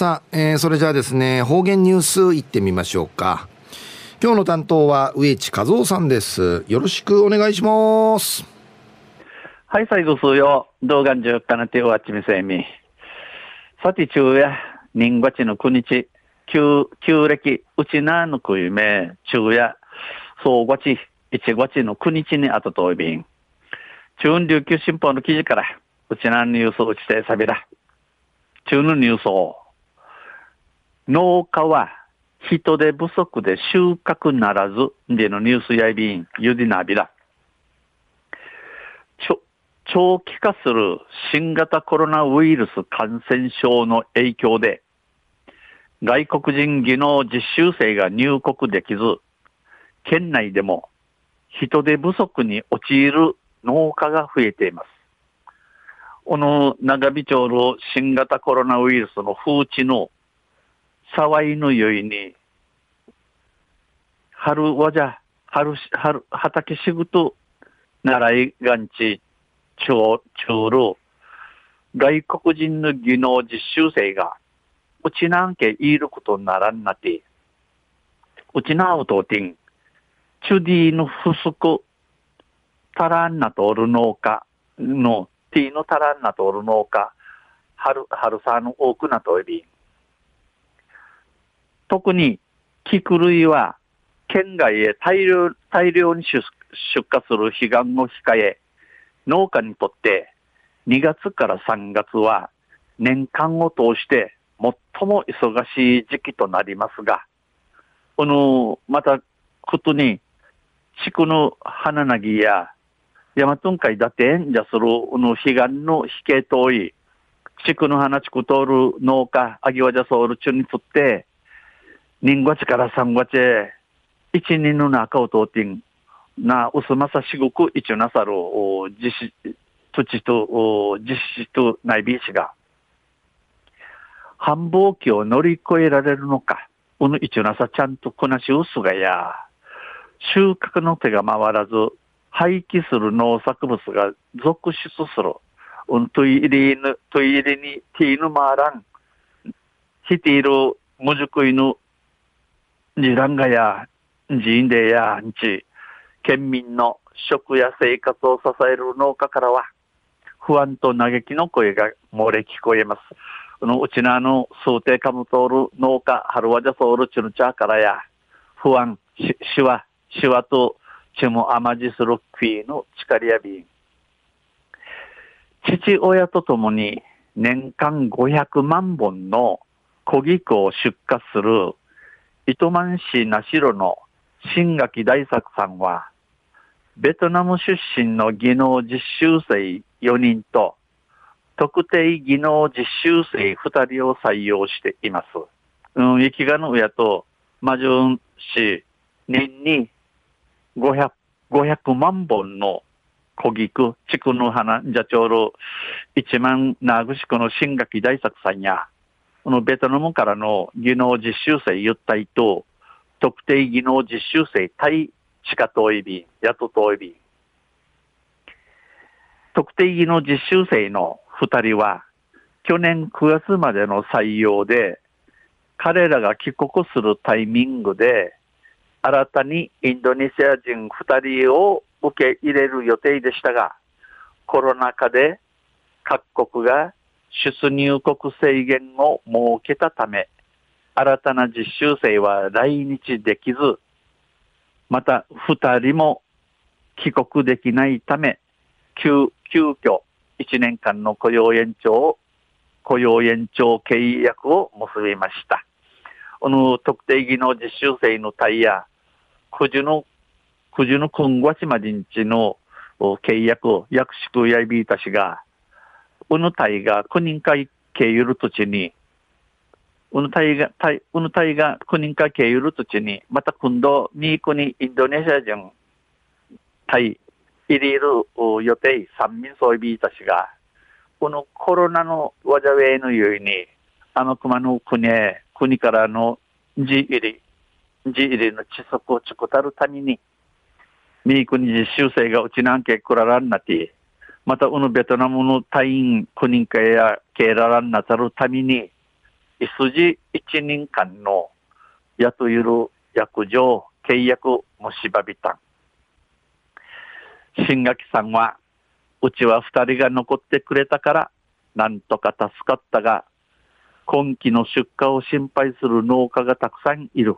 さあ、えー、それじゃあですね、方言ニュースいってみましょうか。今日の担当は植地和夫さんです。よろしくお願いします。はい、最後数よ。動画中かなておわちみせみ。さて、中夜、人月の国日、旧、旧暦、うちなのくいめ、中夜、総月、一月の国日にあたといびん。中琉球新報の記事から、うちなのニュースをちてさびら。中のニュースを。農家は人手不足で収穫ならず、でのニュースやいびん、ゆでなびら。長期化する新型コロナウイルス感染症の影響で、外国人技能実習生が入国できず、県内でも人手不足に陥る農家が増えています。この長引町の新型コロナウイルスの風知の騒いのゆいに、春わじゃ、春、春、畑仕事、習いがんち、中、中路、外国人の技能実習生が、うちなんけいることならんなて、うちなうとてん、チュディの不足、たらんなとおる農家の、ティーのたらんなとおる農家、春、春さんの多くなとおり、特に、菊類は、県外へ大量大量に出荷する彼岸を控え、農家にとって2月から3月は年間を通して最も忙しい時期となりますが、この、また、ことに、地区の花なぎや、大和海だてんじゃする、この彼岸の引け遠い、地区の花地区通る農家、あぎわじゃそうる中にとって、人月から三月へ、一人の中を通ってん、な、うすまさしごく一応なさる、実施、土地と、実施と内ビーチが、繁忙期を乗り越えられるのか、うぬ一応なさちゃんとこなしうすがや、収穫の手が回らず、廃棄する農作物が続出する。うんといりぬ、といりに、ティーヌマーラン、ヒティール、ムジュクイヌ、ジランガや、ジンデや、んち、県民の食や生活を支える農家からは、不安と嘆きの声が漏れ聞こえます。このうちなの数定かむ通る農家、春はじゃソウルチュルチャーからや、不安、し、しわ、しわと、ちも甘じするフィーの力やびん。父親と共に年間500万本の小菊を出荷する糸満市名城の新垣大作さんは、ベトナム出身の技能実習生4人と、特定技能実習生2人を採用しています。うん、雪がの親と、マジュン市、年に500、500万本の小菊、地区の花、じゃちょうど、一万ナグシクの新垣大作さんや、このベトナムからの技能実習生ゆったいと、特定技能実習生対地下遠い便、雇遠い便。特定技能実習生の二人は、去年9月までの採用で、彼らが帰国するタイミングで、新たにインドネシア人二人を受け入れる予定でしたが、コロナ禍で各国が出入国制限を設けたため、新たな実習生は来日できず、また二人も帰国できないため、急、急遽一年間の雇用延長を雇用延長契約を結びました。この特定技能実習生のタイヤ、九十の、九十の今月までんちの契約を約束やいびいたしが、このタイが9人会経由る土地にウヌタイが、タイ、ウヌタイが国か経由る土地に、また今度、ミークにインドネシア人、タイ、入りる予定、三民総備たちが、このコロナのわざウのように、あの熊の国へ、国からの地入り、地入りの窒息をちくたるために、ミークに実習生がうちなんけくららんなって、また、このベトナムの隊員、国かや、けららんなたるために、いすじ一人間のやとゆる約定契約もしばびたん。新垣さんは、うちは二人が残ってくれたから、なんとか助かったが、今季の出荷を心配する農家がたくさんいる。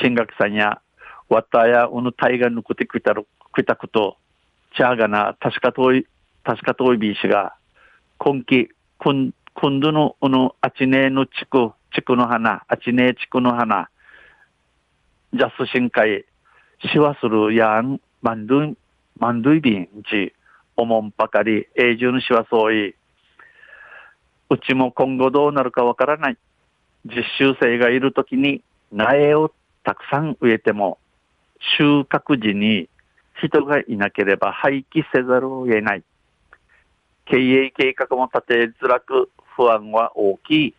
新垣さんや、わたやうぬたいが抜くてくたる、くたくと、ちゃがな、確か遠い、確か遠いびいしが、今季、今、今度の、うぬ、あちねえの地区、地区の花、あちねえ地区の花、ジャス深海、しわするやん、まんどい、まんどいびんち、おもんばかり、永住のしわそうい、うちも今後どうなるかわからない。実習生がいるときに苗をたくさん植えても収穫時に人がいなければ廃棄せざるを得ない。経営計画も立てづらく不安は大きい。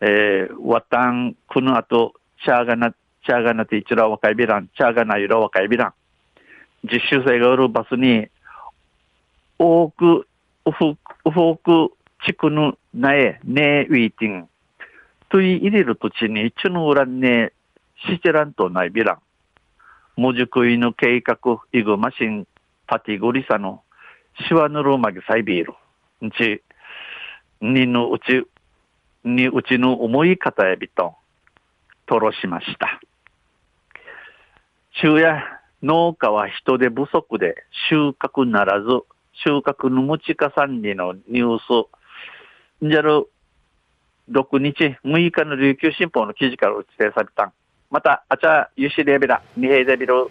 えー、わたん、くぬあと、チャーガナ、チャーガナティチラ若いビラン、チャーガナユラ若いビラン。実習生がおるバスに、多く、うふ、うく、地区の苗、ねえウィーティン。とい入れる土地に、ちの裏ねえ、しちらんとないビラン。文字食いの計画、イグマシン、パティゴリサの、シワヌルマギサイビール。んち、にのうち、にうちの思い方やびと、とろしました。昼夜、農家は人手不足で収穫ならず、収穫の持ちかさんにのニュース、んじゃる、6日、6日の琉球新報の記事から打ち出されたまた、あちゃ、ゆしレベラ、二平デビル。